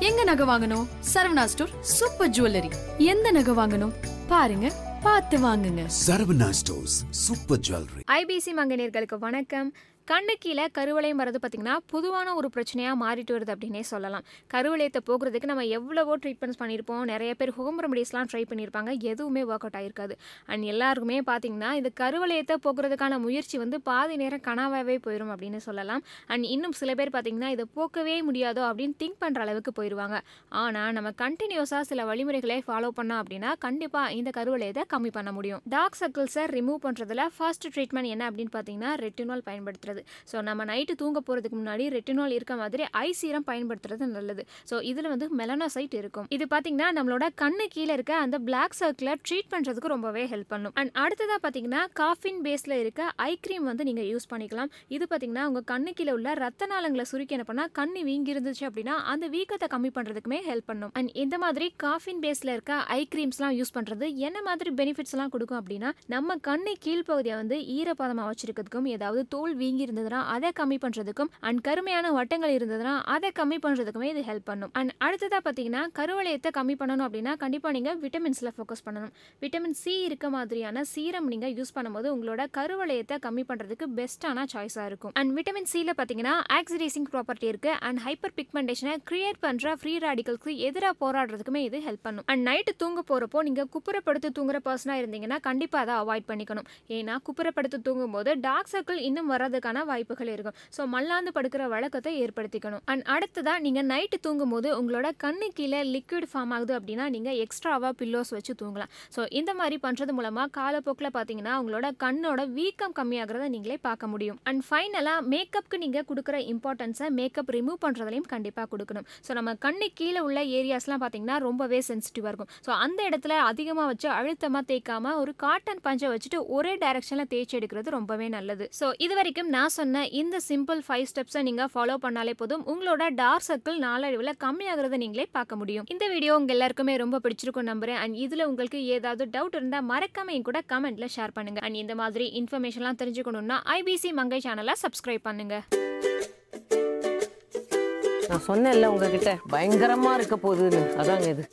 எங்க நகை வாங்கணும்? Saravana store super jewellery. எந்த நகை வாங்கணும்? பாருங்க பார்த்து வாங்குங்க. Saravana stores super jewellery. IBC மங்கனியர்களுக்கு வணக்கம். கண்ணு கீழே கருவளையம் வரது பார்த்திங்கன்னா பொதுவான ஒரு பிரச்சனையாக மாறிட்டு வருது அப்படின்னே சொல்லலாம். கருவளையத்தை போகிறதுக்கு நம்ம எவ்வளவோ ட்ரீட்மெண்ட்ஸ் பண்ணியிருப்போம். நிறைய பேர் ஹோம் ரெமடிஸ்லாம் ட்ரை பண்ணியிருப்பாங்க. எதுவுமே ஒர்க் அவுட் ஆகிருக்காது அண்ட் எல்லாருக்குமே பார்த்தீங்கன்னா இந்த கருவளையத்தை போக்குறதுக்கான முயற்சி வந்து பாதி நேரம் கனவாகவே போயிடும் அப்படின்னு சொல்லலாம். அண்ட் இன்னும் சில பேர் பார்த்திங்கன்னா இதை போக்கவே முடியாதோ அப்படின்னு திங்க் பண்ணுற அளவுக்கு போயிடுவாங்க ஆனால் நம்ம கண்டினியூஸாக சில வழிமுறைகளை ஃபாலோ பண்ணோம் அப்படின்னா கண்டிப்பாக இந்த கருவளையத்தை கம்மி பண்ண முடியும். டார்க் சர்க்கிள்ஸை ரிமூவ் பண்ணுறதுல ஃபர்ஸ்ட் ட்ரீட்மெண்ட் என்ன அப்படின்னு பார்த்தீங்கன்னா ரெட்டினால் பயன்படுத்துறது. ஸோ நம்ம நைட்டு தூங்க போகிறதுக்கு முன்னாடி ரெட்டினால் இருக்க மாதிரி ஐ சீரம் பயன்படுத்துறது நல்லது. ஸோ இதில் வந்து மெலனோசைட் இருக்கும். இது பார்த்தீங்கன்னா நம்மளோட கண்ணு கீழே இருக்க அந்த பிளாக் சர்க்கிளை ட்ரீட் பண்ணுறதுக்கு ரொம்பவே ஹெல்ப் பண்ணும். அண்ட் அடுத்ததாக பார்த்தீங்கன்னா காஃபின் பேஸில் இருக்க ஐ க்ரீம் வந்து நீங்கள் யூஸ் பண்ணிக்கலாம். இது பார்த்தீங்கன்னா உங்கள் கண்ணு கீழே உள்ள ரத்த நாளங்களை சுருக்கி என்ன பண்ணால் கண்ணு வீங்கி இருந்துச்சு அப்படின்னா அந்த வீக்கத்தை கம்மி பண்ணுறதுக்குமே ஹெல்ப் பண்ணும். அண்ட் இந்த மாதிரி காஃபின் பேஸில் இருக்க ஐ க்ரீம்ஸ்லாம் யூஸ் பண்ணுறது என்ன மாதிரி பெனிஃபிட்ஸ்லாம் கொடுக்கும் அப்படின்னா நம்ம கண்ணு கீழ்ப்பகுதியை வந்து ஈரப்பதமாக வச்சிருக்கிறதுக்கும் ஏதாவது தோல் வீங்கி இருந்ததுன்னா அதை கம்மி பண்ணுறதுக்கும் அண்ட் கருமையான வட்டங்கள் இருந்ததுன்னா அதை கம்மி பண்ணுறதுக்குமே இது ஹெல்ப் பண்ணும். அண்ட் அடுத்ததாக பார்த்தீங்கன்னா கருவளையத்தை கம்மி பண்ணணும் அப்படின்னா கண்டிப்பாக நீங்கள் விட்டமின்ஸில் ஃபோக்கஸ் பண்ணணும். விட்டமின் சி இருக்க மாதிரியான சீரம் நீங்கள் யூஸ் பண்ணும்போது உங்களோட கருவளையத்தை கம்மி பண்ணுறதுக்கு பெஸ்ட்டான சாய்ஸாக இருக்கும். அண்ட் விட்டமின் சியில் பார்த்தீங்கன்னா ஆக்சிடைசிங் ப்ராப்பர்ட்டி இருக்குது அண்ட் ஹைப்பர் பிக்மெண்டேஷனை கிரியேட் பண்ணுற ஃப்ரீ ராடிகல்ஸ்க்கு எதிராக போராடுறதுக்குமே இது ஹெல்ப் பண்ணும். அண்ட் நைட்டு தூங்க போகிறப்போ நீங்கள் குப்புறப்படுத்து தூங்குற பர்சனாக இருந்தீங்கன்னா கண்டிப்பாக அதை அவாய்ட் பண்ணிக்கணும். ஏன்னா குப்புறப்படுத்து தூங்கும்போது டார்க் சர்க்கிள் இன்னும் வர்றதுக்கான வாய்ப்புகள் இருக்கும். ஸோ மல்லாந்து படுக்கிற வழக்கத்தை ஏற்படுத்திக்கணும். அண்ட் அடுத்ததாக நீங்கள் நைட்டு தூங்கும்போது உங்களோட கண்ணு கீழே லிக்விட் ஃபார்ம் ஆகுது அப்படின்னா நீங்கள் எக்ஸ்ட்ராவாக பில்லோஸ் வச்சு தூங்கலாம். ஸோ இந்த மாதிரி பண்ணுறது மூலமாக காலப்போக்கில் பார்த்தீங்கன்னா உங்களோட கண்ணோட வீக்கம் கம்மியாகிறத நீங்களே பார்க்க முடியும். அண்ட் ஃபைனலாக மேக்கப்புக்கு நீங்கள் கொடுக்குற இம்பார்ட்டன்ஸை மேக்கப் ரிமூவ் பண்ணுறதுலையும் கண்டிப்பாக கொடுக்கணும். ஸோ நம்ம கண்ணு கீழே உள்ள ஏரியாஸ்லாம் பார்த்தீங்கன்னா ரொம்பவே சென்சிட்டிவாக இருக்கும். ஸோ அந்த இடத்துல அதிகமாக வச்சு அழுத்தமாக தேய்க்காமல் ஒரு காட்டன் பஞ்சை வச்சுட்டு ஒரே டைரக்ஷனில் தேய்ச்சி எடுக்கிறது ரொம்பவே நல்லது. ஸோ இது வரைக்கும் நான் நான் சொன்ன இந்த சிம்பிள் ஃபைவ் ஸ்டெப்ஸை நீங்கள் ஃபாலோ பண்ணாலே போதும். உங்களோட டார்க் சர்க்கிள் நாளடைவில் கம்மியாகிறத நீங்களே பார்க்க முடியும். இந்த வீடியோ உங்கள் எல்லாருக்குமே ரொம்ப பிடிச்சிருக்கும் நம்புறேன். அண்ட் இதில் உங்களுக்கு ஏதாவது டவுட் இருந்தால் மறக்காம கூட கமெண்ட்ல ஷேர் பண்ணுங்க. அண்ட் இந்த மாதிரி இன்ஃபர்மேஷன்லாம் தெரிஞ்சுக்கணும்னா ஐபிசி மங்கை சேனலை சப்ஸ்கிரைப் பண்ணுங்க. நான் சொன்னேன்ல உங்ககிட்ட பயங்கரமா இருக்க போகுதுன்னு. அதாங்க இது.